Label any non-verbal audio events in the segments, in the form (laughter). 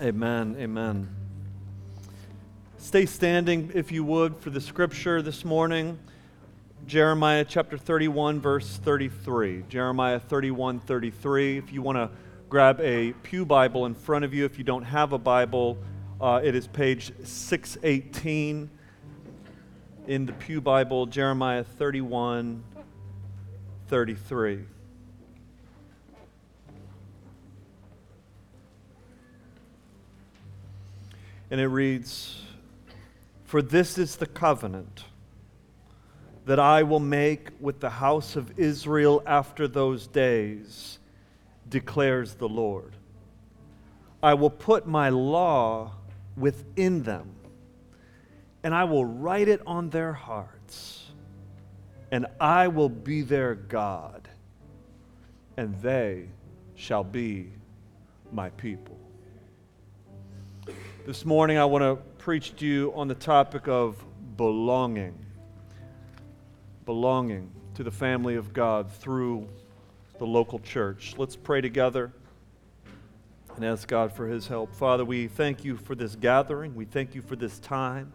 Amen. Amen. Stay standing, if you would, for the scripture this morning. Jeremiah chapter 31, verse 33. Jeremiah 31, 33. If you want to grab a Pew Bible in front of you, if you don't have a Bible, uh, it is page 618 in the Pew Bible, Jeremiah 31, 33. And it reads For this is the covenant that I will make with the house of Israel after those days, declares the Lord. I will put my law within them, and I will write it on their hearts, and I will be their God, and they shall be my people. This morning, I want to preach to you on the topic of belonging. Belonging to the family of God through the local church. Let's pray together and ask God for his help. Father, we thank you for this gathering. We thank you for this time.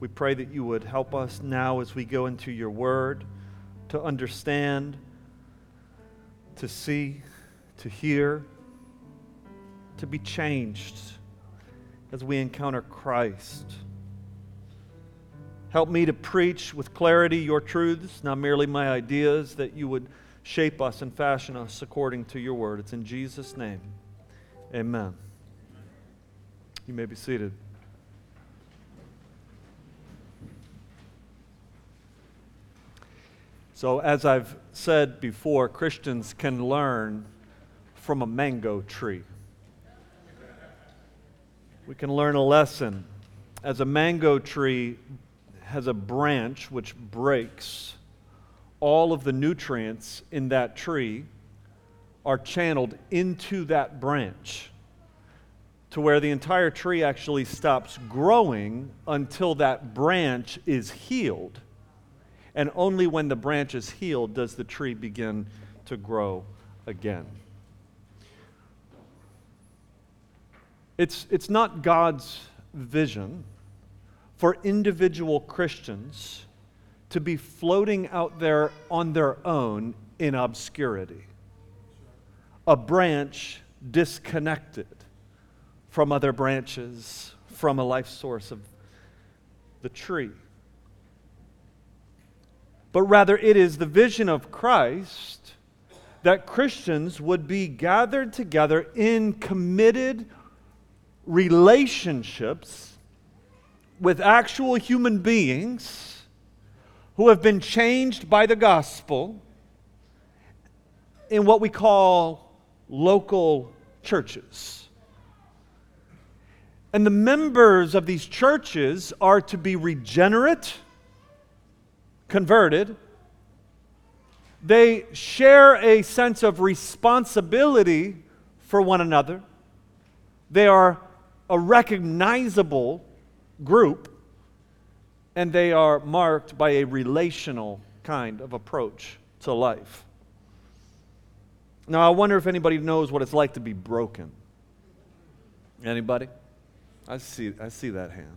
We pray that you would help us now as we go into your word to understand, to see, to hear, to be changed as we encounter Christ. Help me to preach with clarity your truths, not merely my ideas, that you would shape us and fashion us according to your word. It's in Jesus' name. Amen. You may be seated. So, as I've said before, Christians can learn from a mango tree we can learn a lesson. As a mango tree has a branch which breaks, all of the nutrients in that tree are channeled into that branch to where the entire tree actually stops growing until that branch is healed. And only when the branch is healed does the tree begin to grow again. It's, it's not God's vision for individual Christians to be floating out there on their own in obscurity. A branch disconnected from other branches, from a life source of the tree. But rather, it is the vision of Christ that Christians would be gathered together in committed relationships with actual human beings who have been changed by the gospel in what we call local churches. And the members of these churches are to be regenerate, converted. They share a sense of responsibility for one another. They are a recognizable group, and they are marked by a relational kind of approach to life. Now, I wonder if anybody knows what it's like to be broken. Anybody? I see, I see that hand.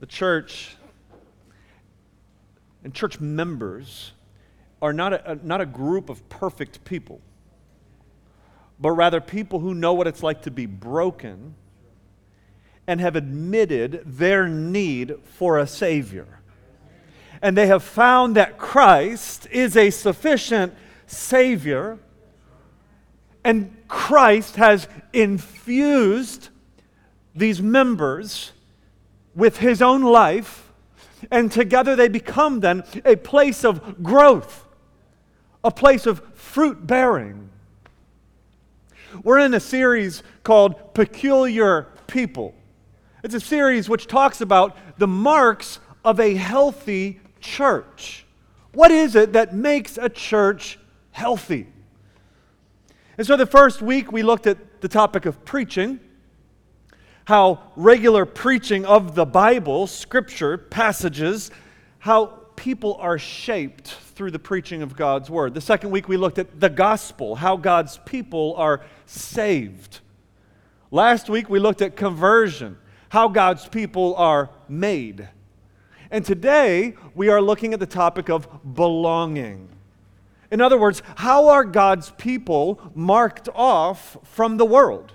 The church and church members are not a, not a group of perfect people but rather people who know what it's like to be broken and have admitted their need for a Savior. And they have found that Christ is a sufficient Savior, and Christ has infused these members with His own life, and together they become then a place of growth, a place of fruit bearing we're in a series called Peculiar People. It's a series which talks about the marks of a healthy church. What is it that makes a church healthy? And so the first week we looked at the topic of preaching, how regular preaching of the Bible, scripture, passages, how people are shaped through the preaching of God's word. The second week we looked at the gospel, how God's people are saved. Last week we looked at conversion, how God's people are made. And today we are looking at the topic of belonging. In other words, how are God's people marked off from the world?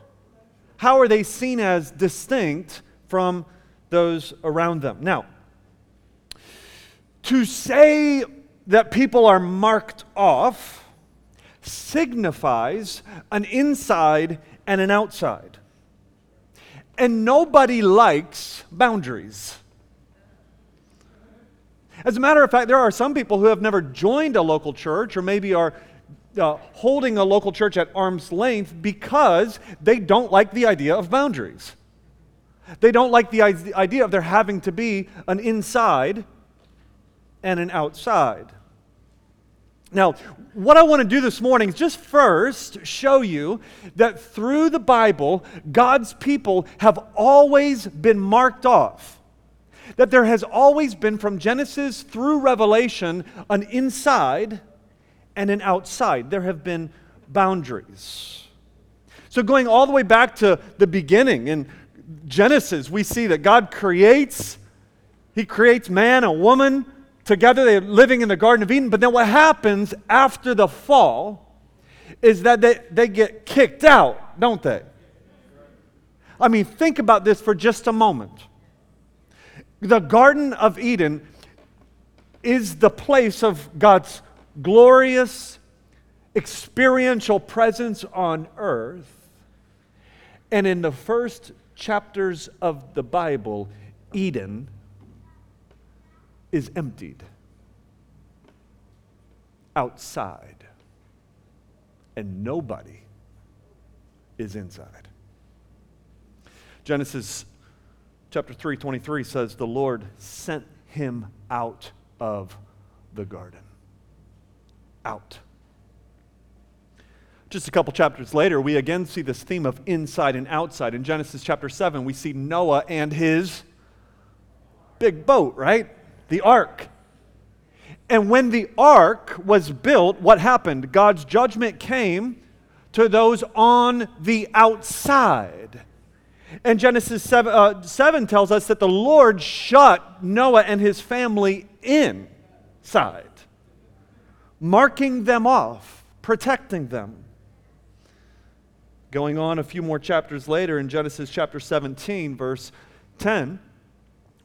How are they seen as distinct from those around them? Now, to say that people are marked off signifies an inside and an outside. And nobody likes boundaries. As a matter of fact, there are some people who have never joined a local church or maybe are uh, holding a local church at arm's length because they don't like the idea of boundaries. They don't like the idea of there having to be an inside and an outside. Now, what I want to do this morning is just first show you that through the Bible, God's people have always been marked off. That there has always been, from Genesis through Revelation, an inside and an outside. There have been boundaries. So, going all the way back to the beginning in Genesis, we see that God creates, He creates man and woman together. They're living in the Garden of Eden. But then what happens after the fall is that they, they get kicked out, don't they? I mean, think about this for just a moment. The Garden of Eden is the place of God's glorious experiential presence on earth. And in the first chapters of the Bible, Eden is emptied outside, and nobody is inside. Genesis chapter 3 23 says, The Lord sent him out of the garden. Out. Just a couple chapters later, we again see this theme of inside and outside. In Genesis chapter 7, we see Noah and his big boat, right? The ark. And when the ark was built, what happened? God's judgment came to those on the outside. And Genesis 7, uh, 7 tells us that the Lord shut Noah and his family inside, marking them off, protecting them. Going on a few more chapters later in Genesis chapter 17, verse 10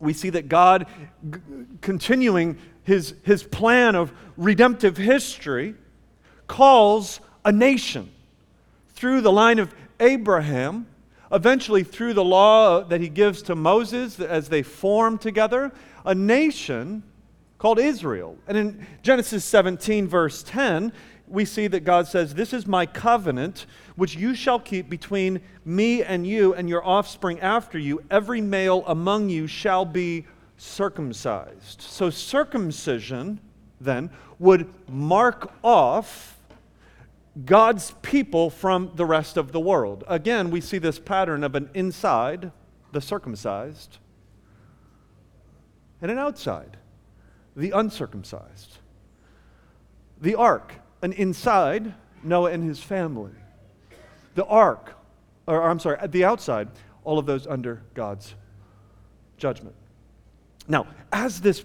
we see that God, g- continuing his, his plan of redemptive history, calls a nation through the line of Abraham, eventually through the law that he gives to Moses as they form together, a nation called Israel. And in Genesis 17, verse 10, we see that God says, This is my covenant which you shall keep between me and you and your offspring after you. Every male among you shall be circumcised. So, circumcision then would mark off God's people from the rest of the world. Again, we see this pattern of an inside, the circumcised, and an outside, the uncircumcised. The ark, an inside, Noah and his family. The ark, or I'm sorry, the outside, all of those under God's judgment. Now, as this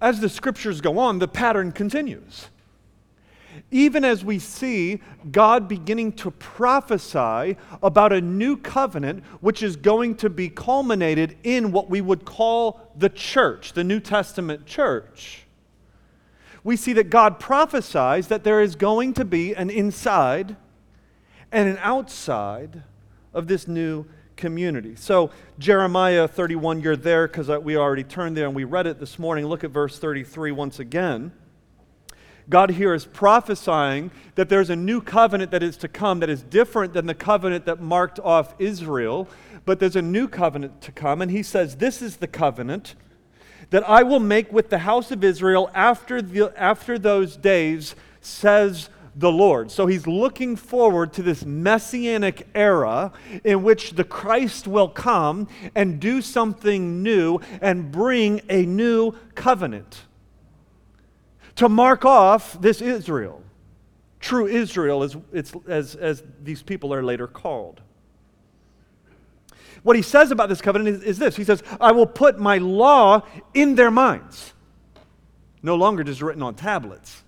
as the scriptures go on, the pattern continues. Even as we see God beginning to prophesy about a new covenant, which is going to be culminated in what we would call the church, the New Testament church we see that God prophesies that there is going to be an inside and an outside of this new community. So, Jeremiah 31, you're there because we already turned there and we read it this morning. Look at verse 33 once again. God here is prophesying that there's a new covenant that is to come that is different than the covenant that marked off Israel, but there's a new covenant to come. And he says, This is the covenant that I will make with the house of Israel after, the, after those days, says the Lord. So he's looking forward to this messianic era in which the Christ will come and do something new and bring a new covenant to mark off this Israel. True Israel, as, as, as these people are later called. What he says about this covenant is, is this He says, I will put my law in their minds. No longer just written on tablets,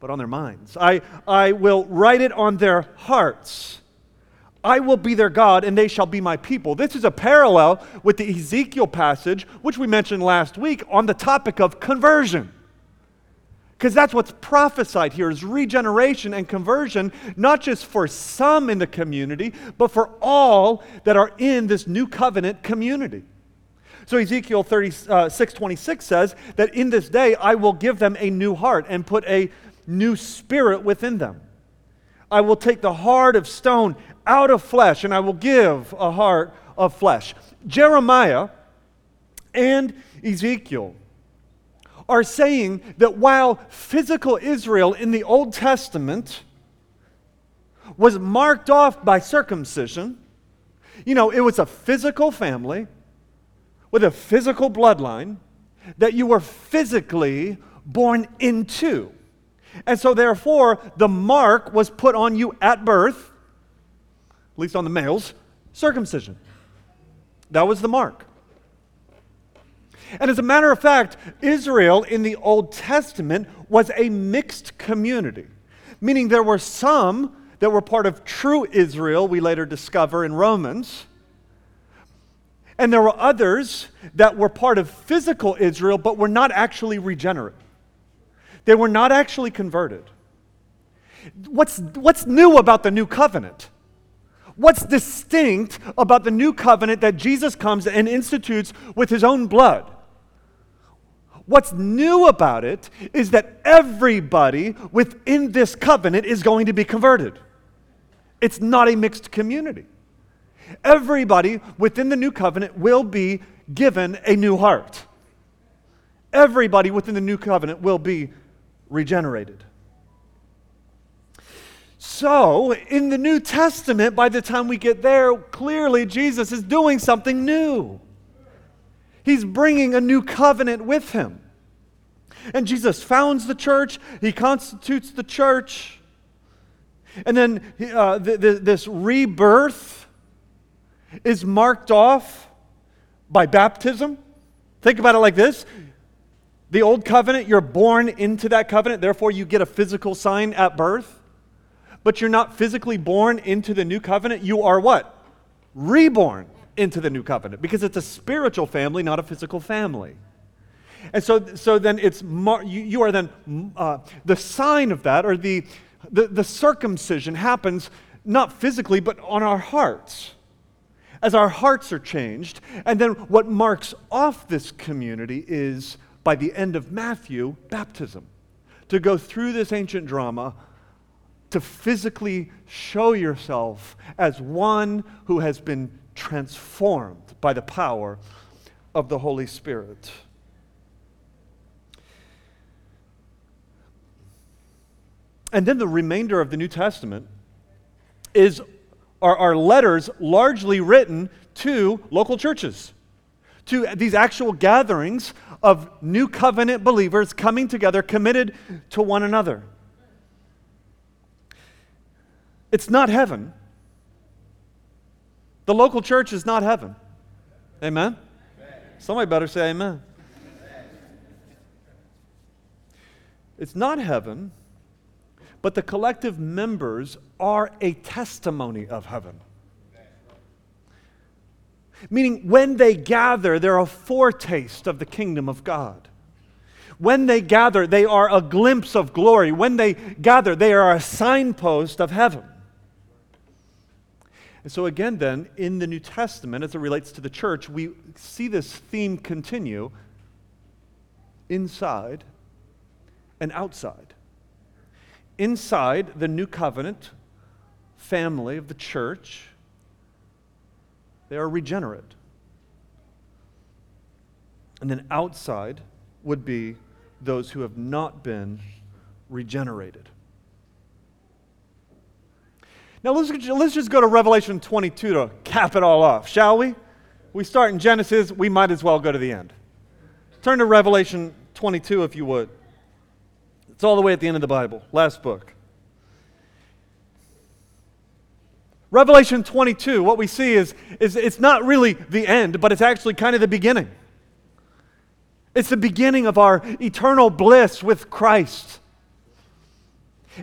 but on their minds. I, I will write it on their hearts. I will be their God, and they shall be my people. This is a parallel with the Ezekiel passage, which we mentioned last week, on the topic of conversion. Because that's what's prophesied here is regeneration and conversion, not just for some in the community, but for all that are in this new covenant community. So Ezekiel 36, uh, 26 says that in this day I will give them a new heart and put a new spirit within them. I will take the heart of stone out of flesh and I will give a heart of flesh. Jeremiah and Ezekiel are saying that while physical Israel in the Old Testament was marked off by circumcision, you know, it was a physical family with a physical bloodline that you were physically born into. And so, therefore, the mark was put on you at birth, at least on the males, circumcision. That was the mark. And as a matter of fact, Israel in the Old Testament was a mixed community, meaning there were some that were part of true Israel, we later discover in Romans. And there were others that were part of physical Israel, but were not actually regenerate. They were not actually converted. What's, what's new about the new covenant? What's distinct about the new covenant that Jesus comes and institutes with his own blood? What's new about it is that everybody within this covenant is going to be converted. It's not a mixed community. Everybody within the new covenant will be given a new heart. Everybody within the new covenant will be regenerated. So, in the New Testament, by the time we get there, clearly Jesus is doing something new. He's bringing a new covenant with him. And Jesus founds the church, he constitutes the church. And then uh, this rebirth is marked off by baptism. Think about it like this the old covenant, you're born into that covenant, therefore, you get a physical sign at birth. But you're not physically born into the new covenant. You are what? Reborn into the new covenant because it's a spiritual family, not a physical family. And so, so then it's mar- you, you, are then uh, the sign of that, or the, the, the circumcision happens not physically, but on our hearts. As our hearts are changed, and then what marks off this community is, by the end of Matthew, baptism. To go through this ancient drama to physically show yourself as one who has been transformed by the power of the Holy Spirit. And then the remainder of the New Testament is are, are letters largely written to local churches, to these actual gatherings of new covenant believers coming together, committed to one another. It's not heaven. The local church is not heaven. Amen? Somebody better say amen. It's not heaven, but the collective members are a testimony of heaven. Meaning, when they gather, they're a foretaste of the kingdom of God. When they gather, they are a glimpse of glory. When they gather, they are a signpost of heaven. And so, again, then, in the New Testament, as it relates to the church, we see this theme continue inside and outside inside the new covenant family of the church, they are regenerate. And then outside would be those who have not been regenerated. Now let's, let's just go to Revelation 22 to cap it all off, shall we? We start in Genesis, we might as well go to the end. Turn to Revelation 22 if you would. It's all the way at the end of the Bible, last book. Revelation 22, what we see is, is it's not really the end, but it's actually kind of the beginning. It's the beginning of our eternal bliss with Christ.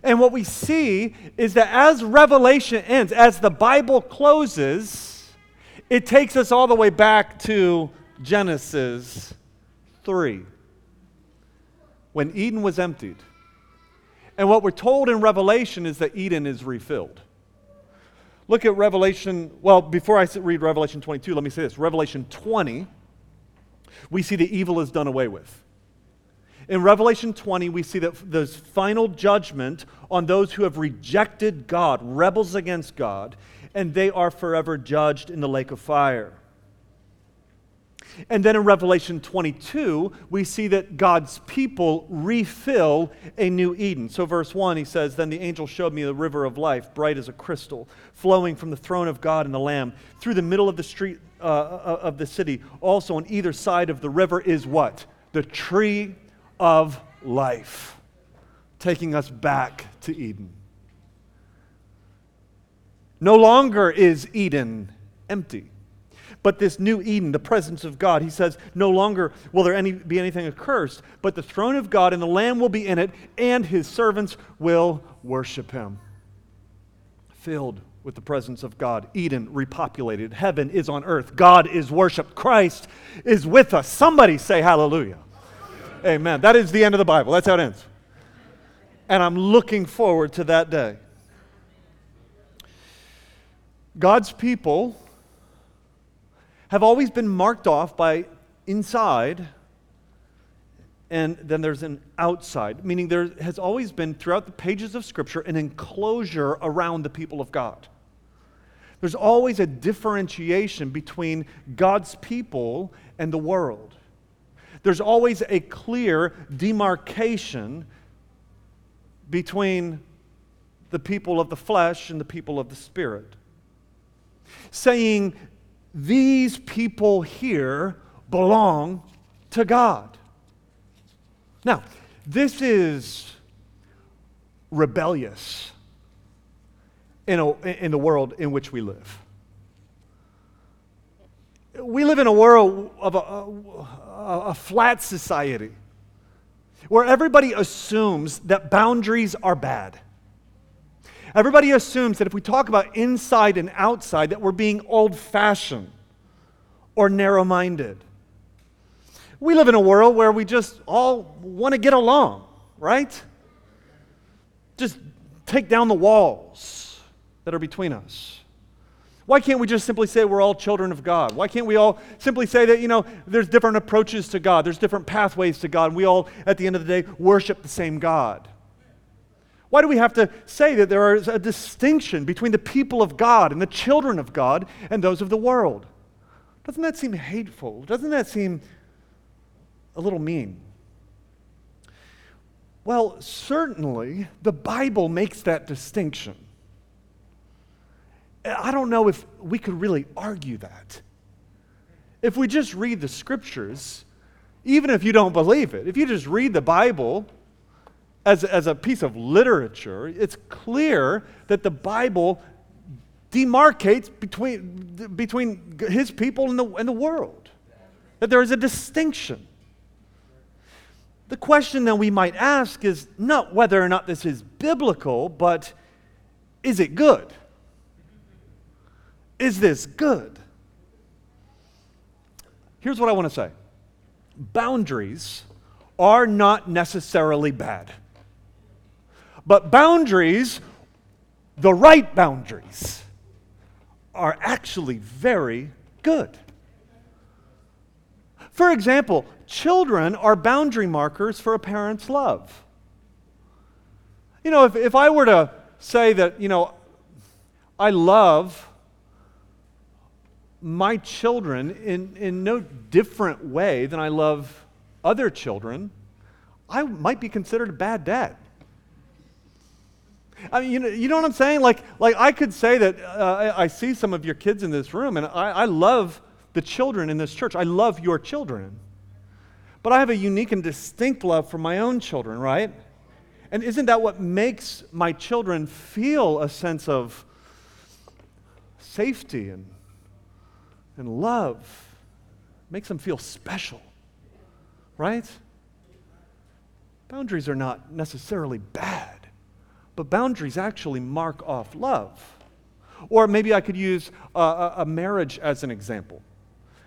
And what we see is that as Revelation ends, as the Bible closes, it takes us all the way back to Genesis 3, when Eden was emptied. And what we're told in Revelation is that Eden is refilled. Look at Revelation, well, before I read Revelation 22, let me say this Revelation 20, we see the evil is done away with. In Revelation 20, we see that there's final judgment on those who have rejected God, rebels against God, and they are forever judged in the lake of fire. And then in Revelation 22, we see that God's people refill a new Eden. So, verse 1, he says, Then the angel showed me the river of life, bright as a crystal, flowing from the throne of God and the Lamb through the middle of the street uh, uh of the city. Also, on either side of the river is what? The tree of life, taking us back to Eden. No longer is Eden empty. But this new Eden, the presence of God, he says, no longer will there any, be anything accursed, but the throne of God and the Lamb will be in it, and his servants will worship him. Filled with the presence of God. Eden repopulated. Heaven is on earth. God is worshiped. Christ is with us. Somebody say hallelujah. Amen. That is the end of the Bible. That's how it ends. And I'm looking forward to that day. God's people have always been marked off by inside and then there's an outside, meaning there has always been throughout the pages of Scripture an enclosure around the people of God. There's always a differentiation between God's people and the world there's always a clear demarcation between the people of the flesh and the people of the spirit. Saying, these people here belong to God. Now, this is rebellious in, a, in the world in which we live. We live in a world of a, a, flat society where everybody assumes that boundaries are bad. Everybody assumes that if we talk about inside and outside, that we're being old fashioned or narrow minded. We live in a world where we just all want to get along, right? Just take down the walls that are between us. Why can't we just simply say we're all children of God? Why can't we all simply say that, you know, there's different approaches to God, there's different pathways to God, and we all, at the end of the day, worship the same God? Why do we have to say that there is a distinction between the people of God and the children of God and those of the world? Doesn't that seem hateful? Doesn't that seem a little mean? Well, certainly the Bible makes that distinction. I don't know if we could really argue that. If we just read the scriptures, even if you don't believe it, if you just read the Bible as, as a piece of literature, it's clear that the Bible demarcates between, between his people and the, and the world, that there is a distinction. The question that we might ask is not whether or not this is biblical, but is it good? Is this good? Here's what I want to say boundaries are not necessarily bad, but boundaries, the right boundaries, are actually very good. For example, children are boundary markers for a parent's love. You know, if, if I were to say that, you know, I love my children in, in no different way than I love other children, I might be considered a bad dad. I mean, you know, you know what I'm saying? Like, like I could say that uh, I, see some of your kids in this room, and I, I love the children in this church. I love your children. But I have a unique and distinct love for my own children, right? And isn't that what makes my children feel a sense of safety and, and love? Makes them feel special, right? Boundaries are not necessarily bad, but boundaries actually mark off love. Or maybe I could use a, a marriage as an example.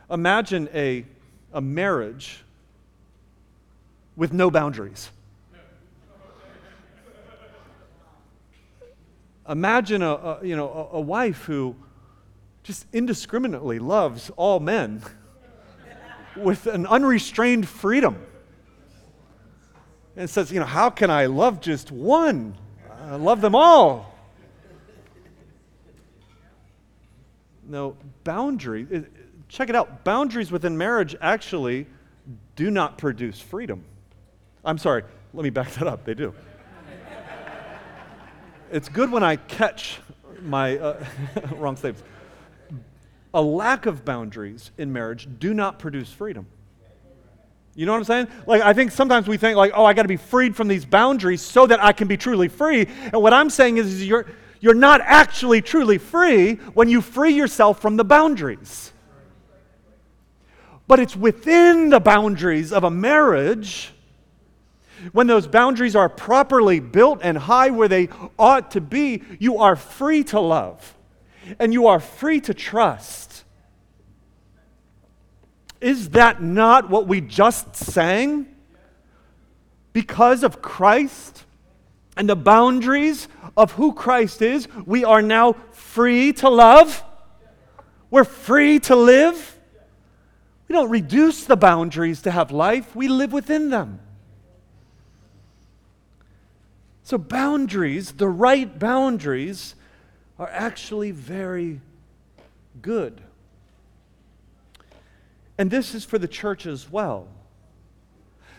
Imagine a, a marriage with no boundaries. Imagine a, a you know, a, a wife who just indiscriminately loves all men (laughs) with an unrestrained freedom. And says, you know, how can I love just one? I love them all. No, boundary, check it out. Boundaries within marriage actually do not produce freedom. I'm sorry, let me back that up. They do. it's good when I catch my uh, (laughs) wrong statements. A lack of boundaries in marriage do not produce freedom. You know what I'm saying? Like, I think sometimes we think, like, oh, I got to be freed from these boundaries so that I can be truly free. And what I'm saying is, is you're, you're not actually truly free when you free yourself from the boundaries. But it's within the boundaries of a marriage when those boundaries are properly built and high where they ought to be, you are free to love and you are free to trust. Is that not what we just sang? Because of Christ and the boundaries of who Christ is, we are now free to love. We're free to live. We don't reduce the boundaries to have life, we live within them. So, boundaries, the right boundaries, are actually very good. And this is for the church as well.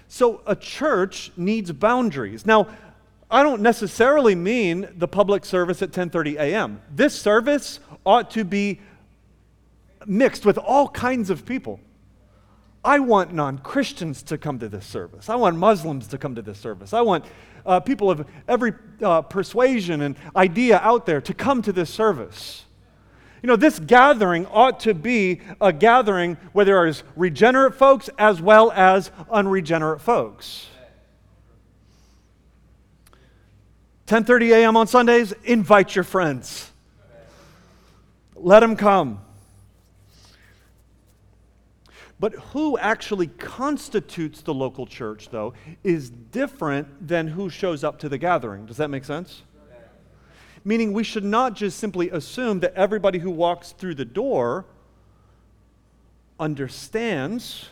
So, a church needs boundaries. Now, I don't necessarily mean the public service at 10:30 a.m. This service ought to be mixed with all kinds of people. I want non-Christians to come to this service. I want Muslims to come to this service. I want uh, people of every uh, persuasion and idea out there to come to this service. You know, this gathering ought to be a gathering where there there is regenerate folks as well as unregenerate folks. 10:30 a.m. on Sundays, invite your friends. Let them come. But who actually constitutes the local church, though, is different than who shows up to the gathering. Does that make sense? Meaning, we should not just simply assume that everybody who walks through the door understands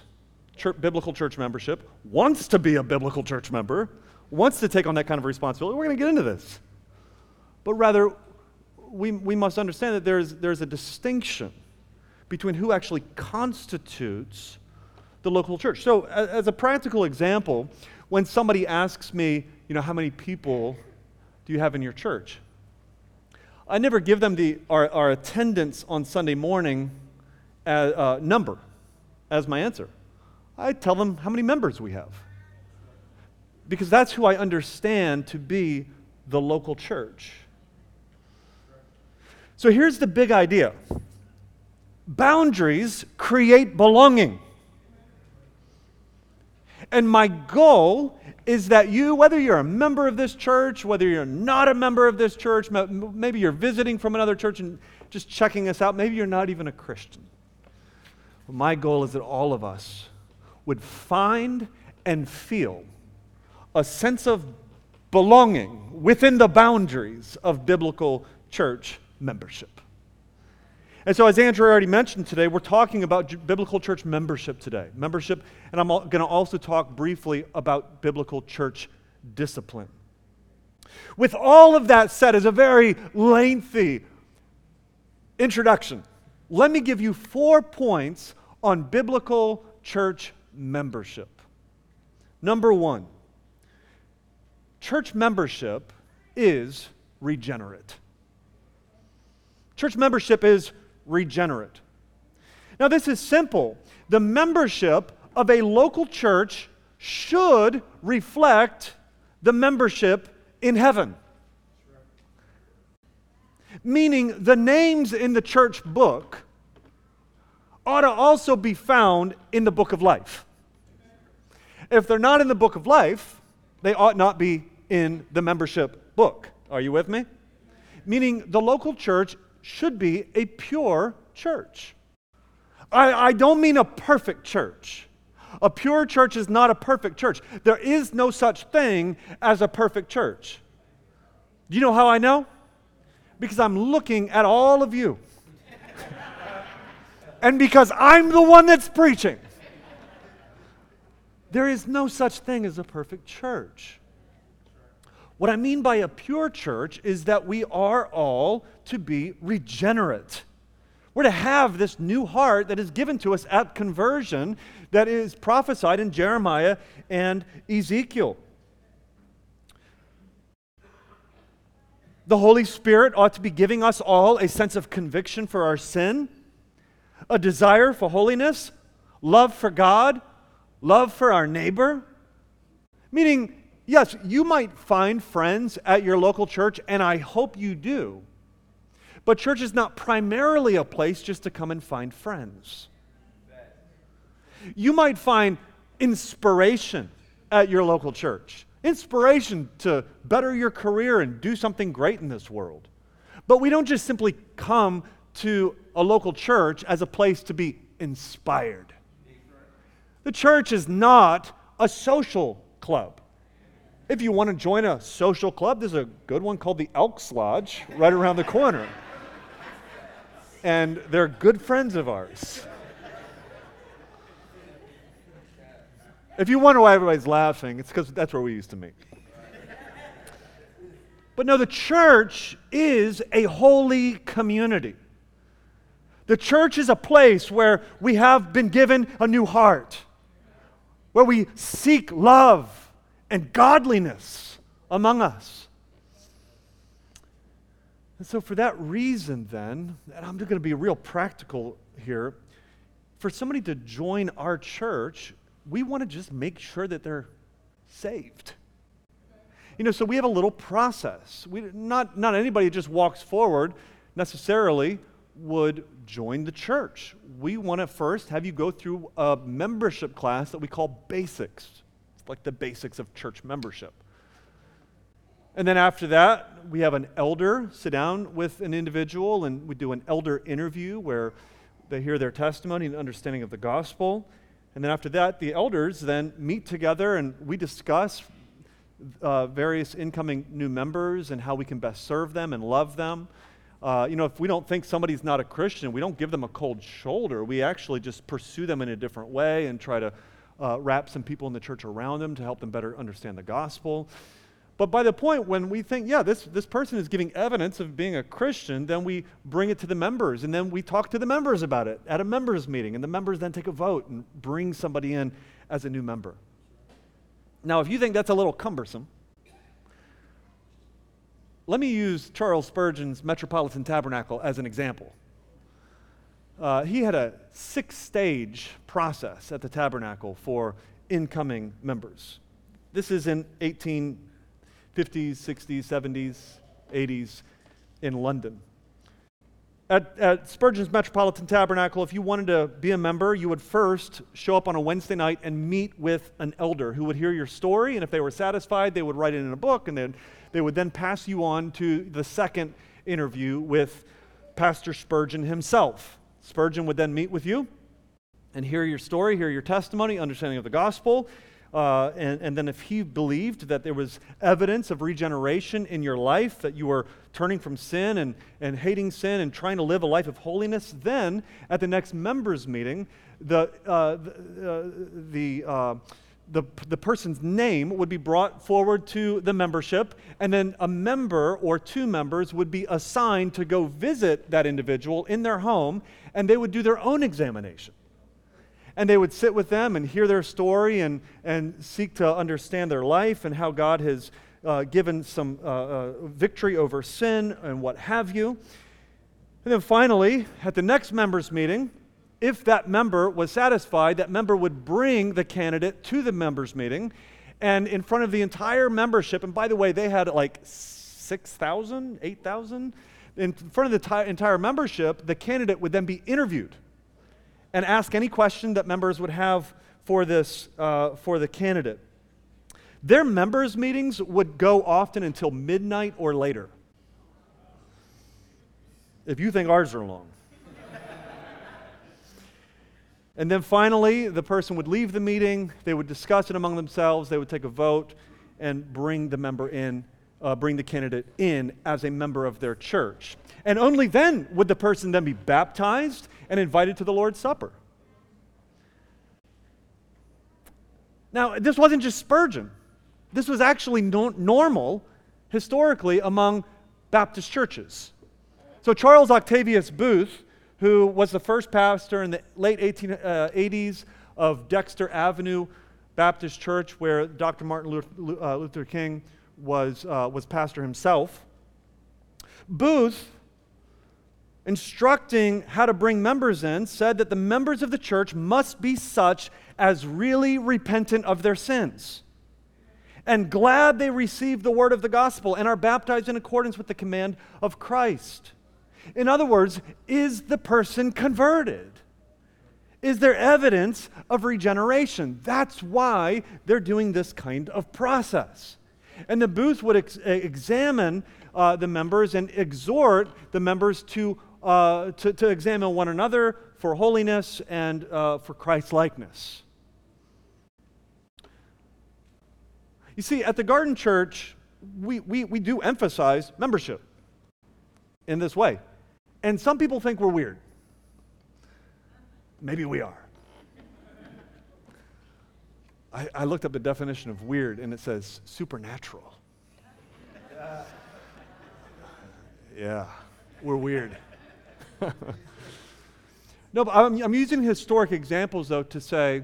church, biblical church membership, wants to be a biblical church member, wants to take on that kind of responsibility. We're going to get into this. But rather, we, we must understand that there's, there's a distinction between who actually constitutes the local church. So, as a practical example, when somebody asks me, you know, how many people do you have in your church? I never give them the, our, our attendance on Sunday morning as, uh, number as my answer. I tell them how many members we have. Because that's who I understand to be the local church. So here's the big idea Boundaries create belonging. And my goal is that you, whether you're a member of this church, whether you're not a member of this church, maybe you're visiting from another church and just checking us out, maybe you're not even a Christian. My goal is that all of us would find and feel a sense of belonging within the boundaries of biblical church membership. And so, as Andrew already mentioned today, we're talking about biblical church membership today. Membership, and I'm going to also talk briefly about biblical church discipline. With all of that said, as a very lengthy introduction, let me give you four points on biblical church membership. Number one, church membership is regenerate. Church membership is regenerate. Now, this is simple. The membership of a local church should reflect the membership in heaven. Meaning, the names in the church book ought to also be found in the book of life. If they're not in the book of life, they ought not be in the membership book. Are you with me? Meaning, the local church should be a pure church. I, I don't mean a perfect church. A pure church is not a perfect church. There is no such thing as a perfect church. Do you know how I know? Because I'm looking at all of you. (laughs) and because I'm the one that's preaching. There is no such thing as a perfect church. What I mean by a pure church is that we are all to be regenerate. We're to have this new heart that is given to us at conversion that is prophesied in Jeremiah and Ezekiel. The Holy Spirit ought to be giving us all a sense of conviction for our sin, a desire for holiness, love for God, love for our neighbor. Meaning, yes, you might find friends at your local church, and I hope you do. But church is not primarily a place just to come and find friends. You might find inspiration at your local church, inspiration to better your career and do something great in this world. But we don't just simply come to a local church as a place to be inspired. The church is not a social club. If you want to join a social club, there's a good one called the Elks Lodge right around the corner. and they're good friends of ours. If you wonder why everybody's laughing, it's because that's where we used to meet. But no, the church is a holy community. The church is a place where we have been given a new heart where we seek love and godliness among us. And so, for that reason, then, and I'm going to be real practical here, for somebody to join our church, we want to just make sure that they're saved. You know, so we have a little process. We, not, not anybody just walks forward necessarily would join the church. We want to first have you go through a membership class that we call basics. Like the basics of church membership. And then after that, we have an elder sit down with an individual and we do an elder interview where they hear their testimony and understanding of the gospel. And then after that, the elders then meet together and we discuss uh, various incoming new members and how we can best serve them and love them. Uh, you know, if we don't think somebody's not a Christian, we don't give them a cold shoulder. We actually just pursue them in a different way and try to uh, wrap some people in the church around them to help them better understand the gospel. But by the point when we think, yeah, this, this person is giving evidence of being a Christian, then we bring it to the members and then we talk to the members about it at a members meeting. And the members then take a vote and bring somebody in as a new member. Now, if you think that's a little cumbersome, let me use Charles Spurgeon's Metropolitan Tabernacle as an example. Uh, he had a six stage process at the tabernacle for incoming members. This is in 1850s, 60s, 70s, 80s in London. At, at, Spurgeon's Metropolitan Tabernacle, if you wanted to be a member, you would first show up on a Wednesday night and meet with an elder who would hear your story. And if they were satisfied, they would write it in a book. And then they would then pass you on to the second interview with Pastor Spurgeon himself. Spurgeon would then meet with you and hear your story, hear your testimony, understanding of the gospel. Uh, and, and then, if he believed that there was evidence of regeneration in your life, that you were turning from sin and, and hating sin and trying to live a life of holiness, then at the next members' meeting, the, uh, the, uh, the, uh, the, the person's name would be brought forward to the membership, and then a member or two members would be assigned to go visit that individual in their home, and they would do their own examination and they would sit with them and hear their story and, and seek to understand their life and how God has uh, given some uh, uh, victory over sin and what have you. And then finally, at the next members' meeting, if that member was satisfied, that member would bring the candidate to the members' meeting and in front of the entire membership, and by the way, they had like 6,000, 8,000. In front of the t- entire membership, the candidate would then be interviewed and ask any question that members would have for this uh, for the candidate. Their members' meetings would go often until midnight or later. If you think ours are long. And then finally, the person would leave the meeting, they would discuss it among themselves, they would take a vote, and bring the member in, uh, bring the candidate in as a member of their church. And only then would the person then be baptized and invited to the Lord's Supper. Now, this wasn't just Spurgeon. This was actually no- normal historically among Baptist churches. So, Charles Octavius Boothe, who was the first pastor in the late 1880s uh, of Dexter Avenue Baptist Church, where Dr. Martin Luther, uh, Luther King was, uh, was pastor himself, Boothe, instructing how to bring members in, said that the members of the church must be such as really repentant of their sins and glad they received the word of the gospel and are baptized in accordance with the command of Christ. In other words, is the person converted? Is there evidence of regeneration? That's why they're doing this kind of process. And the Boothe would ex- examine uh, the members and exhort the members to, uh, to, to, examine one another for holiness and uh, for Christ likeness. You see, at the Garden Church, we, we, we do emphasize membership in this way. And some people think we're weird. Maybe we are. I, I looked up the definition of weird and it says supernatural. yeah, we're weird. (laughs) no, but I'm, I'm using historic examples though to say,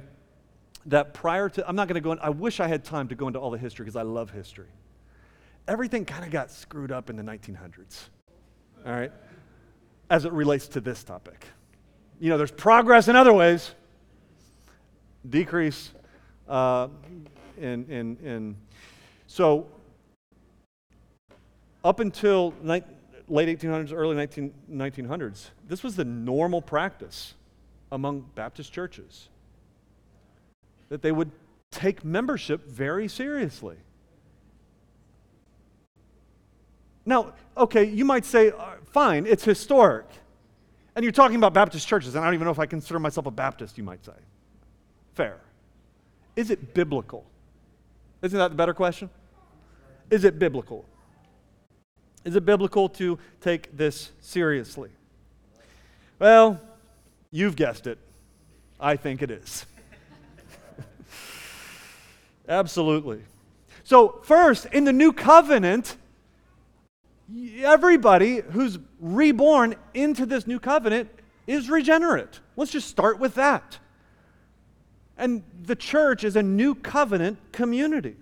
that prior to, I'm not going to go in, I wish I had time to go into all the history because I love history. Everything kind of got screwed up in the 1900s, all right, as it relates to this topic. You know, there's progress in other ways, decrease uh, in, in, in. So, up until ni- late 1800s, early 19, 1900s, this was the normal practice among Baptist churches that they would take membership very seriously. Now, okay, you might say, uh, fine, it's historic. And you're talking about Baptist churches, and I don't even know if I consider myself a Baptist, you might say. Fair. Is it biblical? Isn't that the better question? Is it biblical? Is it biblical to take this seriously? Well, you've guessed it. I think it is. (laughs) Absolutely. So, first, in the new covenant, everybody who's reborn into this new covenant is regenerate. Let's just start with that. And the church is a new covenant community.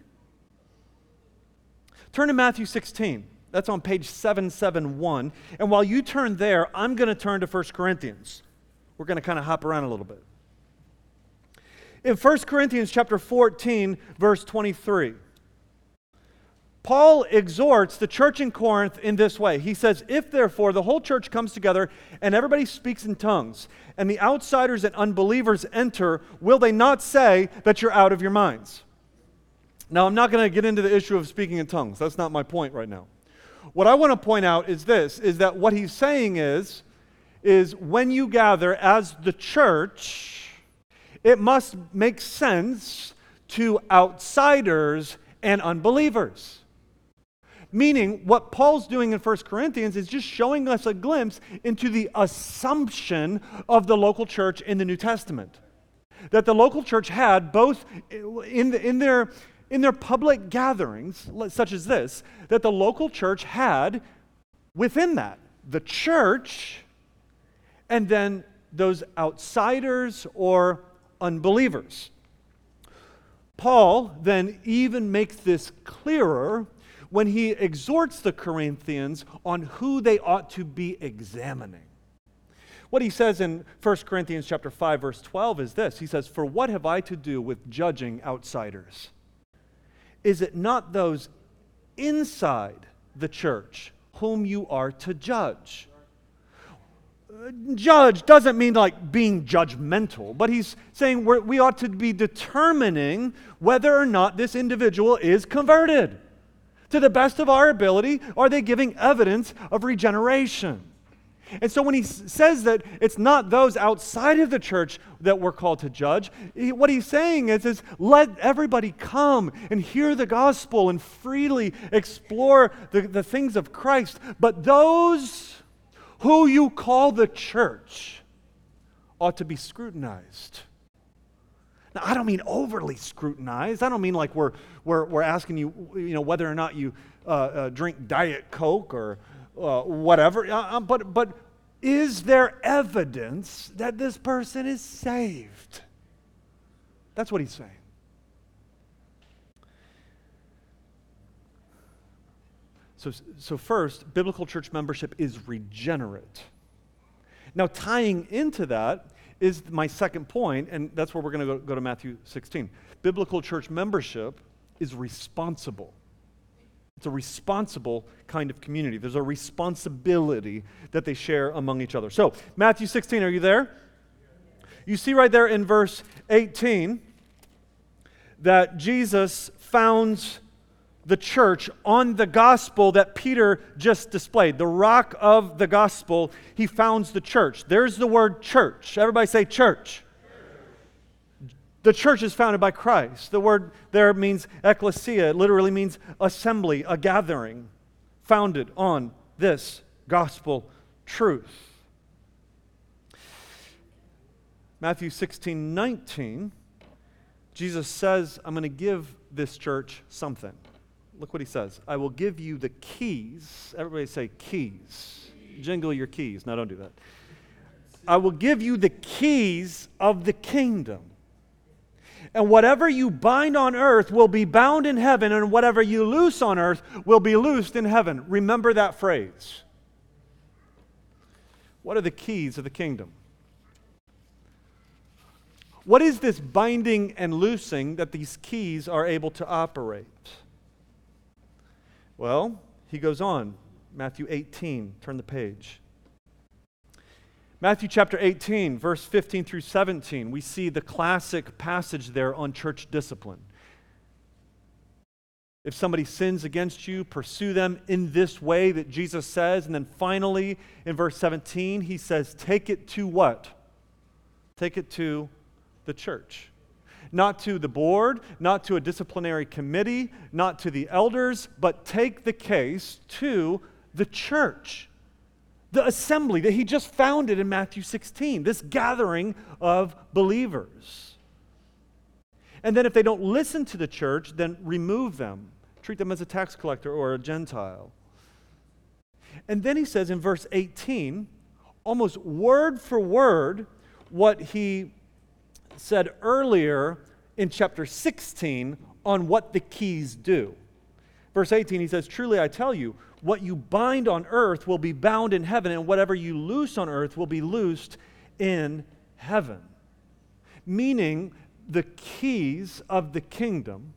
Turn to Matthew 16. That's on page 771. And while you turn there, I'm going to turn to 1 Corinthians. We're going to kind of hop around a little bit. In 1 Corinthians chapter 14, verse 23, Paul exhorts the church in Corinth in this way. He says, If therefore the whole church comes together and everybody speaks in tongues, and the outsiders and unbelievers enter, will they not say that you're out of your minds? Now, I'm not going to get into the issue of speaking in tongues. That's not my point right now. What I want to point out is this is that what he's saying is is when you gather as the church, it must make sense to outsiders and unbelievers. Meaning, what Paul's doing in 1 Corinthians is just showing us a glimpse into the assumption of the local church in the New Testament. That the local church had both in, the, in, their, in their public gatherings, such as this, that the local church had within that the church and then those outsiders or unbelievers. Paul then even makes this clearer when he exhorts the Corinthians on who they ought to be examining. What he says in 1 Corinthians chapter 5 verse 12 is this. He says, "For what have I to do with judging outsiders? Is it not those inside the church whom you are to judge?" Judge doesn't mean like being judgmental, but he's saying we ought to be determining whether or not this individual is converted. To the best of our ability, are they giving evidence of regeneration? And so when he says that it's not those outside of the church that we're called to judge, he, what he's saying is, is let everybody come and hear the gospel and freely explore the, the things of Christ. But those who you call the church ought to be scrutinized. Now, I don't mean overly scrutinized. I don't mean like we're, we're, we're asking you, you know, whether or not you uh, uh, drink Diet Coke or uh, whatever. Uh, uh, but, but is there evidence that this person is saved? That's what he's saying. So, so first, biblical church membership is regenerate. Now, tying into that is my second point, and that's where we're going to go to Matthew 16. Biblical church membership is responsible. It's a responsible kind of community. There's a responsibility that they share among each other. So, Matthew 16, are you there? You see right there in verse 18 that Jesus founds the church on the gospel that Peter just displayed. The rock of the gospel, he founds the church. There's the word church. Everybody say church. The church is founded by Christ. The word there means ecclesia. It literally means assembly, a gathering, founded on this gospel truth. Matthew 16, 19, Jesus says, I'm going to give this church something. Look what he says. I will give you the keys. Everybody say keys. Jingle your keys. No, don't do that. I will give you the keys of the kingdom. And whatever you bind on earth will be bound in heaven, and whatever you loose on earth will be loosed in heaven. Remember that phrase. What are the keys of the kingdom? What is this binding and loosing that these keys are able to operate? Well, he goes on. Matthew 18, turn the page. Matthew chapter 18, verse 15 through 17, we see the classic passage there on church discipline. If somebody sins against you, pursue them in this way that Jesus says. And then finally, in verse 17, he says, Take it to what? Take it to the church not to the board, not to a disciplinary committee, not to the elders, but take the case to the church, the assembly that he just founded in Matthew 16, this gathering of believers. And then if they don't listen to the church, then remove them, treat them as a tax collector or a Gentile. And then he says in verse 18, almost word for word, what he said earlier in chapter 16 on what the keys do. Verse 18, he says, Truly I tell you, what you bind on earth will be bound in heaven, and whatever you loose on earth will be loosed in heaven. Meaning, the keys of the kingdom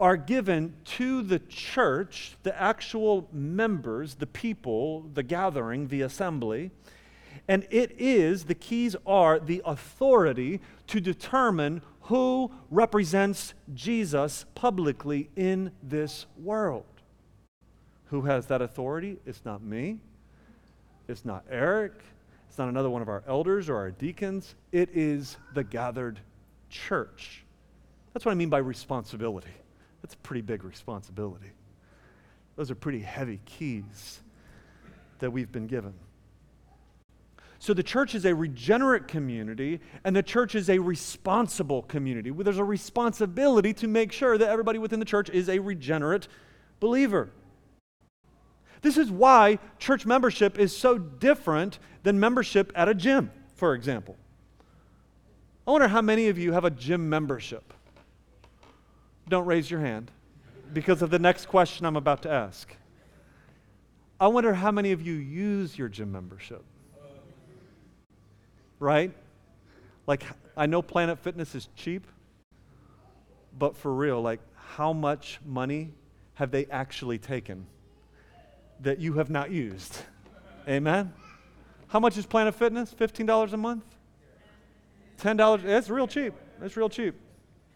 are given to the church, the actual members, the people, the gathering, the assembly and it is, the keys are the authority to determine who represents Jesus publicly in this world. Who has that authority? It's not me. It's not Eric. It's not another one of our elders or our deacons. It is the gathered church. That's what I mean by responsibility. That's a pretty big responsibility. Those are pretty heavy keys that we've been given. So the church is a regenerate community, and the church is a responsible community. Where there's a responsibility to make sure that everybody within the church is a regenerate believer. This is why church membership is so different than membership at a gym, for example. I wonder how many of you have a gym membership. Don't raise your hand. because of the next question I'm about to ask. I wonder how many of you use your gym membership? Right? Like, I know Planet Fitness is cheap, but for real, like, how much money have they actually taken that you have not used? Amen? How much is Planet Fitness? $15 a month? $10? It's real cheap. It's real cheap.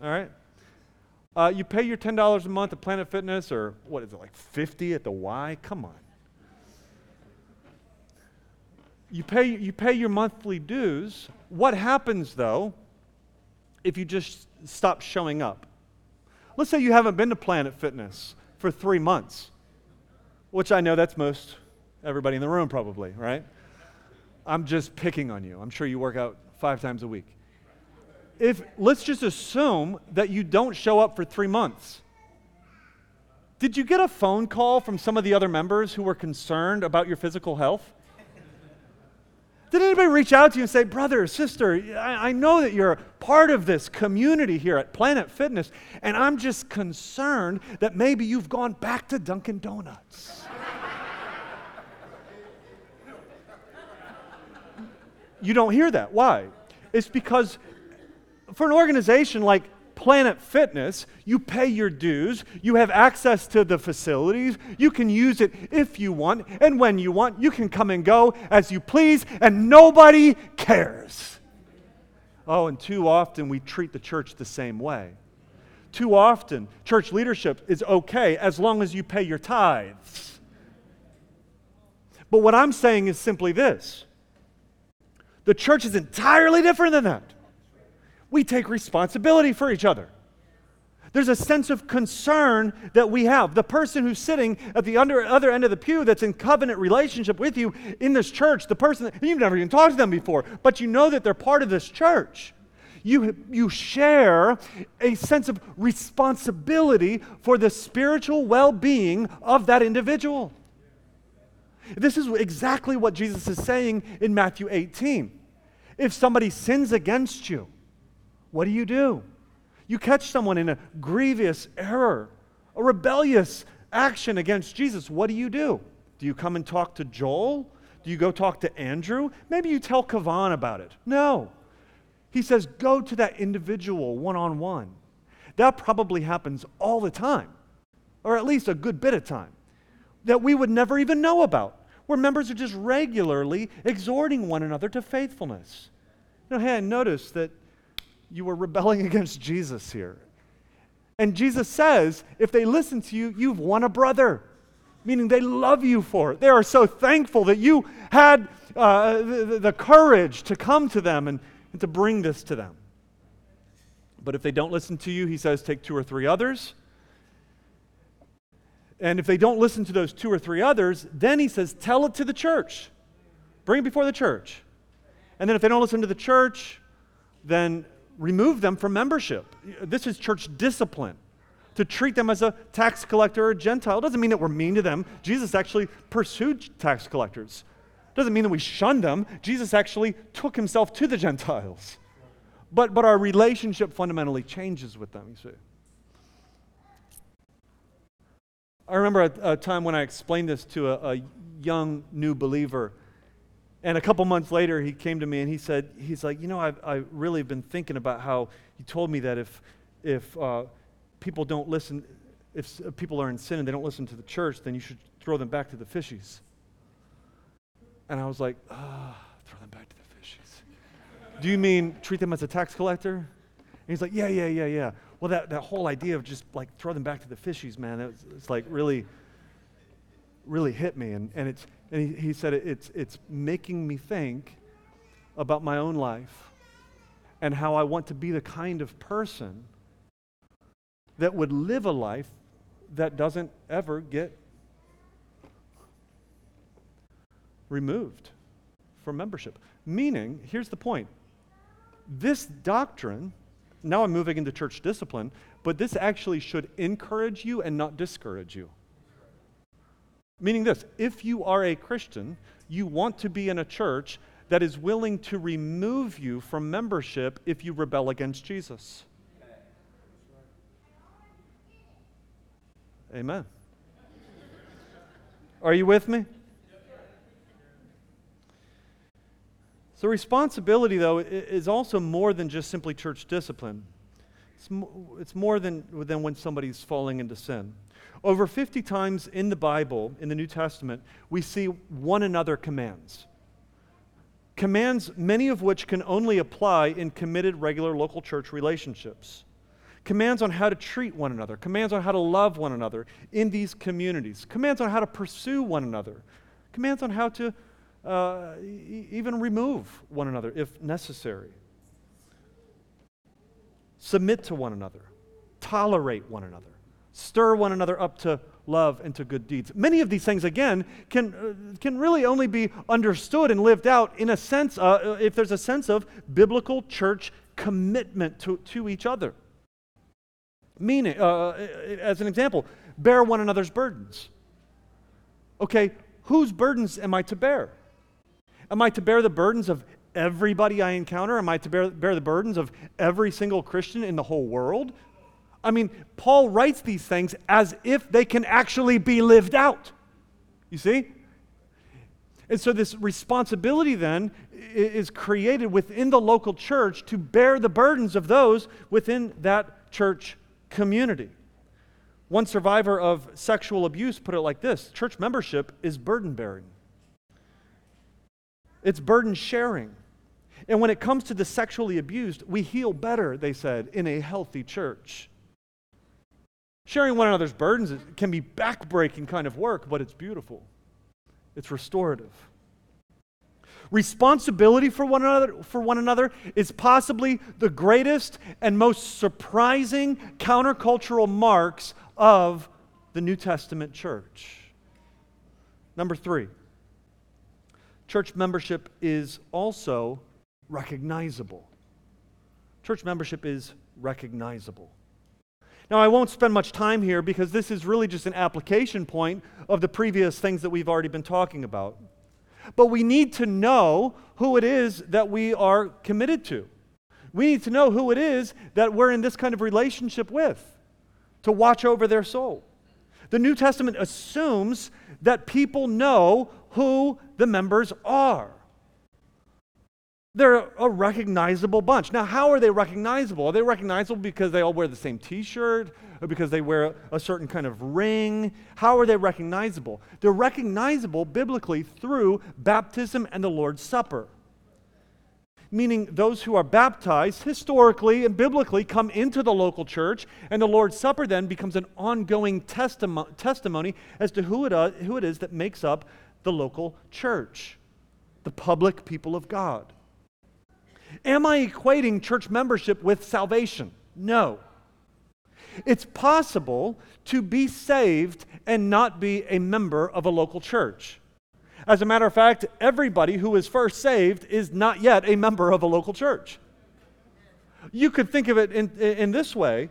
All right? Uh, you pay your $10 a month at Planet Fitness, or what is it, like 50 at the Y? Come on. You pay, you pay your monthly dues. What happens, though, if you just stop showing up? Let's say you haven't been to Planet Fitness for three months, which I know that's most everybody in the room, probably, right? I'm just picking on you. I'm sure you work out five times a week. If let's just assume that you don't show up for three months. Did you get a phone call from some of the other members who were concerned about your physical health? Did anybody reach out to you and say, brother, sister, I, I, know that you're part of this community here at Planet Fitness, and I'm just concerned that maybe you've gone back to Dunkin' Donuts? you don't hear that. Why? It's because for an organization like Planet Fitness, you pay your dues, you have access to the facilities, you can use it if you want and when you want, you can come and go as you please, and nobody cares. Oh, and too often we treat the church the same way. Too often, church leadership is okay as long as you pay your tithes. But what I'm saying is simply this the church is entirely different than that we take responsibility for each other. There's a sense of concern that we have. The person who's sitting at the under, other end of the pew that's in covenant relationship with you in this church, the person that you've never even talked to them before, but you know that they're part of this church. You, you share a sense of responsibility for the spiritual well being of that individual. This is exactly what Jesus is saying in Matthew 18. If somebody sins against you, what do you do? You catch someone in a grievous error, a rebellious action against Jesus. What do you do? Do you come and talk to Joel? Do you go talk to Andrew? Maybe you tell Kavan about it. No. He says, go to that individual one on one. That probably happens all the time, or at least a good bit of time, that we would never even know about, where members are just regularly exhorting one another to faithfulness. You know, hey, I noticed that you were rebelling (laughs) against Jesus here. And Jesus says, if they listen to you, you've won a brother, meaning they love you for it. They are so thankful that you had uh, the, the courage to come to them and, and to bring this to them. But if they don't listen to you, he says, take two or three others. And if they don't listen to those two or three others, then he says, tell it to the church. Bring it before the church. And then if they don't listen to the church, then remove them from membership. This is church discipline. To treat them as a tax collector or a Gentile doesn't mean that we're mean to them. Jesus actually pursued tax collectors. Doesn't mean that we shunned them. Jesus actually took himself to the Gentiles. But, but our relationship fundamentally changes with them, you see. I remember a, a time when I explained this to a, a young new believer and a couple months later, he came to me and he said, he's like, you know, I've, I've really been thinking about how you told me that if, if uh, people don't listen, if people are in sin and they don't listen to the church, then you should throw them back to the fishies. And I was like, ah, oh, throw them back to the fishies. Do you mean treat them as a tax collector? And he's like, yeah, yeah, yeah, yeah. Well, that, that whole idea of just like throw them back to the fishies, man, it's, it's like really, really hit me. And, and it's, and he, he said, it's, it's making me think about my own life and how I want to be the kind of person that would live a life that doesn't ever get removed from membership. Meaning, here's the point this doctrine, now I'm moving into church discipline, but this actually should encourage you and not discourage you. Meaning this if you are a Christian, you want to be in a church that is willing to remove you from membership if you rebel against Jesus. Amen. Are you with me? So, responsibility, though, is also more than just simply church discipline. It's, it's more than, than when somebody's falling into sin. Over 50 times in the Bible, in the New Testament, we see one another commands. Commands, many of which can only apply in committed, regular local church relationships. Commands on how to treat one another, commands on how to love one another in these communities, commands on how to pursue one another, commands on how to uh, even remove one another if necessary. Submit to one another, tolerate one another, stir one another up to love and to good deeds. Many of these things, again, can, uh, can really only be understood and lived out in a sense, uh, if there's a sense of biblical church commitment to, to each other. Meaning, uh, as an example, bear one another's burdens. Okay, whose burdens am I to bear? Am I to bear the burdens of everybody I encounter? Am I to bear, bear the burdens of every single Christian in the whole world? I mean, Paul writes these things as if they can actually be lived out. You see? And so, this responsibility then is created within the local church to bear the burdens of those within that church community. One survivor of sexual abuse put it like this church membership is burden bearing. It's burden sharing. And when it comes to the sexually abused, we heal better, they said, in a healthy church. Sharing one another's burdens can be backbreaking kind of work, but it's beautiful. It's restorative. Responsibility for one another for one another is possibly the greatest and most surprising countercultural marks of the New Testament church. Number 3 church membership is also recognizable. Church membership is recognizable. Now, I won't spend much time here because this is really just an application point of the previous things that we've already been talking about. But we need to know who it is that we are committed to. We need to know who it is that we're in this kind of relationship with to watch over their soul. The New Testament assumes that people know who the members are. They're a recognizable bunch. Now, how are they recognizable? Are they recognizable because they all wear the same t shirt or because they wear a certain kind of ring? How are they recognizable? They're recognizable biblically through baptism and the Lord's Supper. Meaning, those who are baptized historically and biblically come into the local church, and the Lord's Supper then becomes an ongoing testimo- testimony as to who it, uh, who it is that makes up the local church, the public people of God. Am I equating church membership with salvation? No. It's possible to be saved and not be a member of a local church. As a matter of fact, everybody who is first saved is not yet a member of a local church. You could think of it in, in this way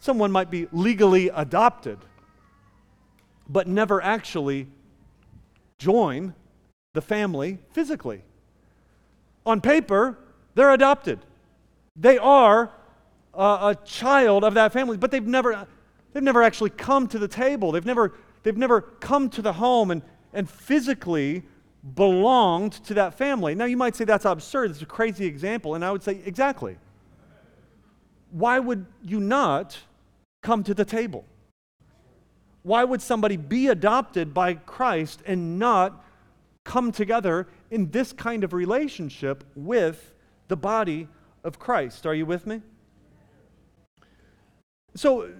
someone might be legally adopted, but never actually join the family physically. On paper, they're adopted. They are a, a child of that family, but they've never, they've never actually come to the table. They've never, they've never come to the home and, and physically belonged to that family. Now, you might say that's absurd. It's a crazy example. And I would say, exactly. Why would you not come to the table? Why would somebody be adopted by Christ and not come together in this kind of relationship with the body of Christ? Are you with me? So,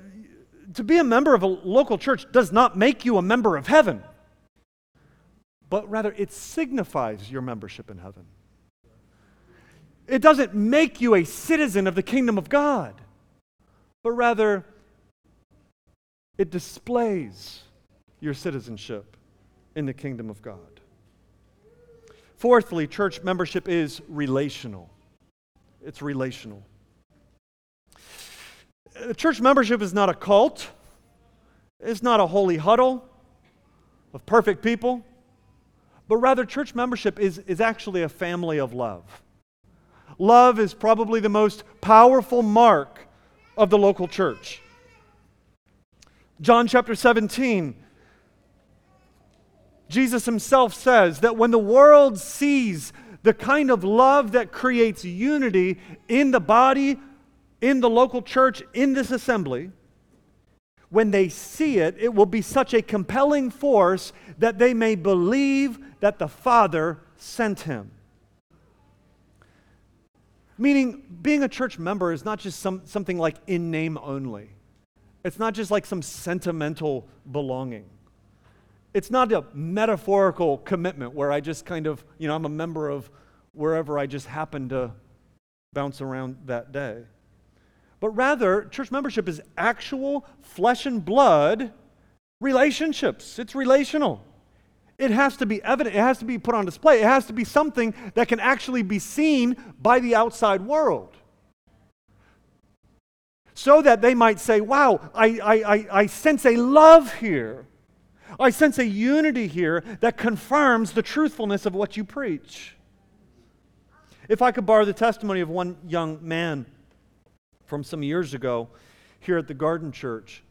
to be a member of a local church does not make you a member of heaven, but rather it signifies your membership in heaven. It doesn't make you a citizen of the kingdom of God, but rather it displays your citizenship in the kingdom of God. Fourthly, church membership is relational. It's relational. Church membership is not a cult, it's not a holy huddle of perfect people, but rather, church membership is, is actually a family of love. Love is probably the most powerful mark of the local church. John chapter 17, Jesus himself says that when the world sees the kind of love that creates unity in the body, in the local church, in this assembly, when they see it, it will be such a compelling force that they may believe that the Father sent him. Meaning, being a church member is not just some, something like in name only. It's not just like some sentimental belonging. It's not a metaphorical commitment where I just kind of, you know, I'm a member of wherever I just happen to bounce around that day. But rather, church membership is actual flesh and blood relationships. It's relational. It has to be evident, it has to be put on display, it has to be something that can actually be seen by the outside world. So that they might say, wow, I, I, I, I sense a love here. I sense a unity here that confirms the truthfulness of what you preach. If I could borrow the testimony of one young man from some years ago here at the Garden Church,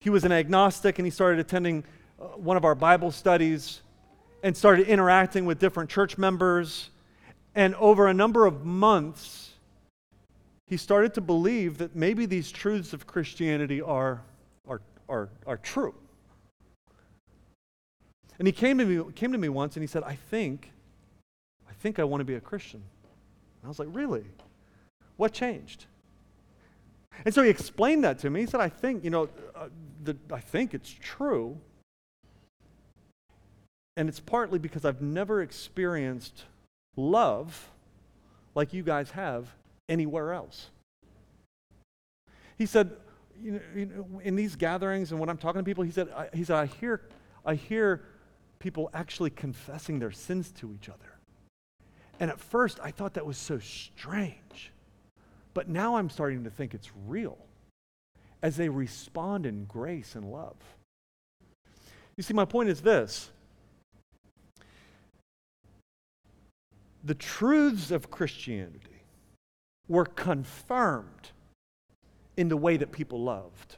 he was an agnostic and he started attending uh, one of our Bible studies and started interacting with different church members. And over a number of months, he started to believe that maybe these truths of Christianity are, are, are, are true. And he came to, me, came to me once and he said, I think, I think I want to be a Christian. And I was like, Really? What changed? And so he explained that to me. He said, I think, you know, uh, the, I think it's true. And it's partly because I've never experienced love like you guys have anywhere else. He said, you know, in these gatherings and when I'm talking to people, he said, I, he said, I hear, I hear people actually confessing their sins to each other. And at first, I thought that was so strange. But now I'm starting to think it's real as they respond in grace and love. You see, my point is this the truths of Christianity were confirmed in the way that people loved.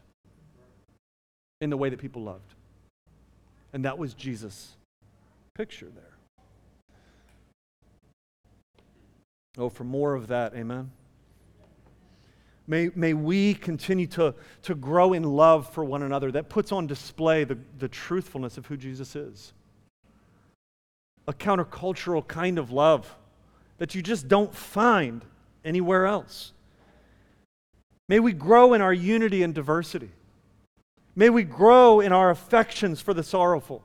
In the way that people loved. And that was Jesus' picture there. Oh, for more of that, amen. May, may we continue to, to grow in love for one another that puts on display the, the truthfulness of who Jesus is a countercultural kind of love that you just don't find anywhere else. May we grow in our unity and diversity. May we grow in our affections for the sorrowful.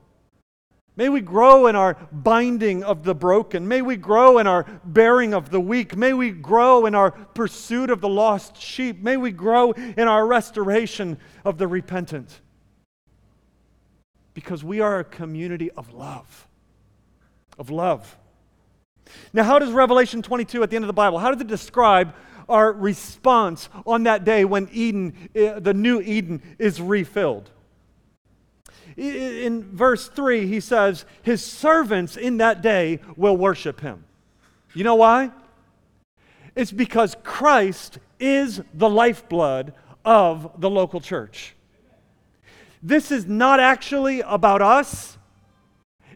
May we grow in our binding of the broken. May we grow in our bearing of the weak. May we grow in our pursuit of the lost sheep. May we grow in our restoration of the repentant. Because we are a community of love of love. Now, how does Revelation 22 at the end of the Bible, how does it describe our response on that day when Eden, eh, the new Eden, is refilled? In verse 3, he says, His servants in that day will worship him. You know why? It's because Christ is the lifeblood of the local church. This is not actually about us.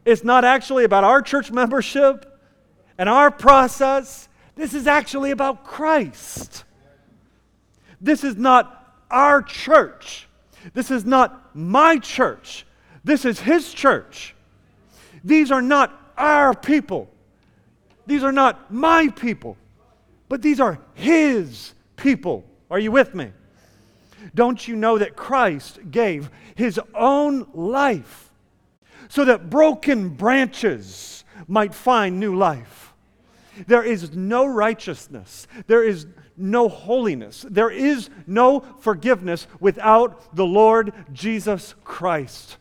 It's not actually about our church membership and our process. This is actually about Christ. This is not our church. This is not my church. This is His church. These are not our people. These are not my people. But these are His people. Are you with me? Don't you know that Christ gave His own life so that broken branches might find new life. There is no righteousness. There is no holiness. There is no forgiveness without the Lord Jesus Christ.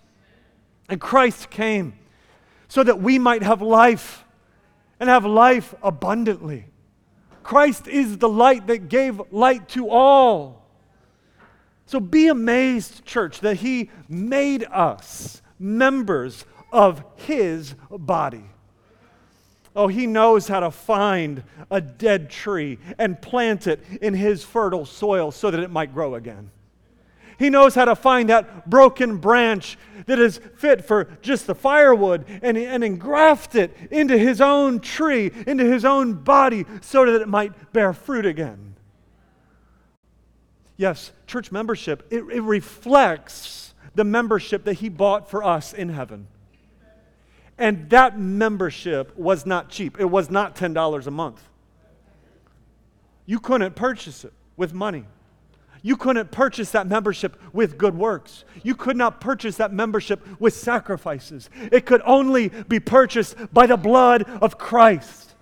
And Christ came so that we might have life and have life abundantly. Christ is the light that gave light to all. So be amazed, church, that He made us members of his body. Oh, he knows how to find a dead tree and plant it in his fertile soil so that it might grow again. He knows how to find that broken branch that is fit for just the firewood and, and engraft it into his own tree, into his own body, so that it might bear fruit again. Yes, church membership, it, it reflects the membership that he bought for us in heaven. And that membership was not cheap. It was not $10 a month. You couldn't purchase it with money. You couldn't purchase that membership with good works. You could not purchase that membership with sacrifices. It could only be purchased by the blood of Christ.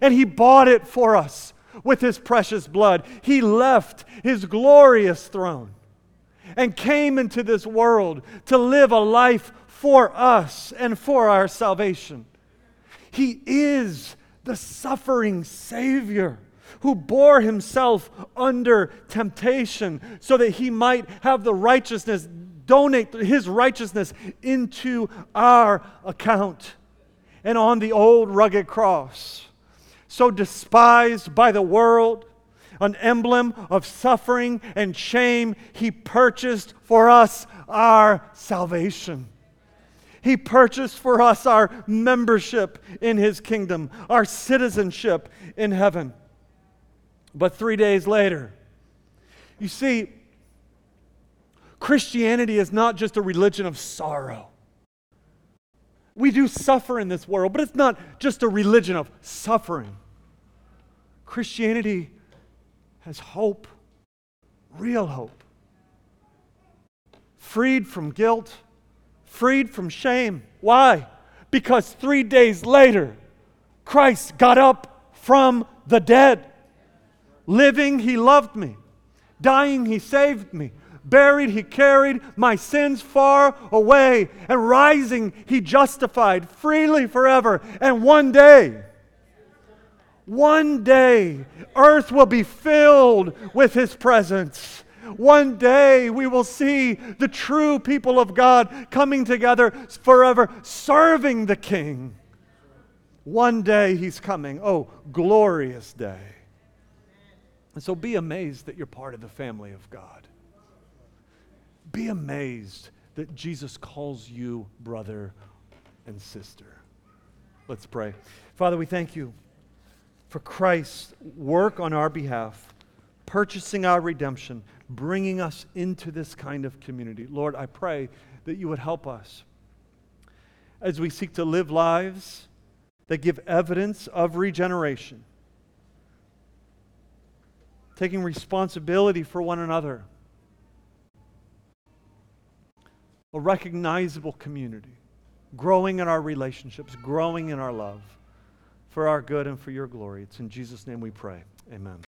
And He bought it for us with His precious blood. He left His glorious throne and came into this world to live a life for us and for our salvation. He is the suffering Savior who bore himself under temptation so that he might have the righteousness, donate his righteousness into our account. And on the old rugged cross, so despised by the world, an emblem of suffering and shame, he purchased for us our salvation. He purchased for us our membership in His kingdom, our citizenship in heaven. But three days later, you see, Christianity is not just a religion of sorrow. We do suffer in this world, but it's not just a religion of suffering. Christianity has hope, real hope, freed from guilt, freed from shame. Why? Because three days later, Christ got up from the dead. Living, he loved me. Dying, he saved me. Buried, he carried my sins far away. And rising, he justified freely forever. And one day, one day, earth will be filled with his presence. One day we will see the true people of God coming together forever, serving the King. One day he's coming. Oh, glorious day. And so be amazed that you're part of the family of God. Be amazed that Jesus calls you brother and sister. Let's pray. Father, we thank you for Christ's work on our behalf, purchasing our redemption, bringing us into this kind of community. Lord, I pray that you would help us as we seek to live lives that give evidence of regeneration taking responsibility for one another, a recognizable community, growing in our relationships, growing in our love for our good and for your glory. It's in Jesus' name we pray. Amen.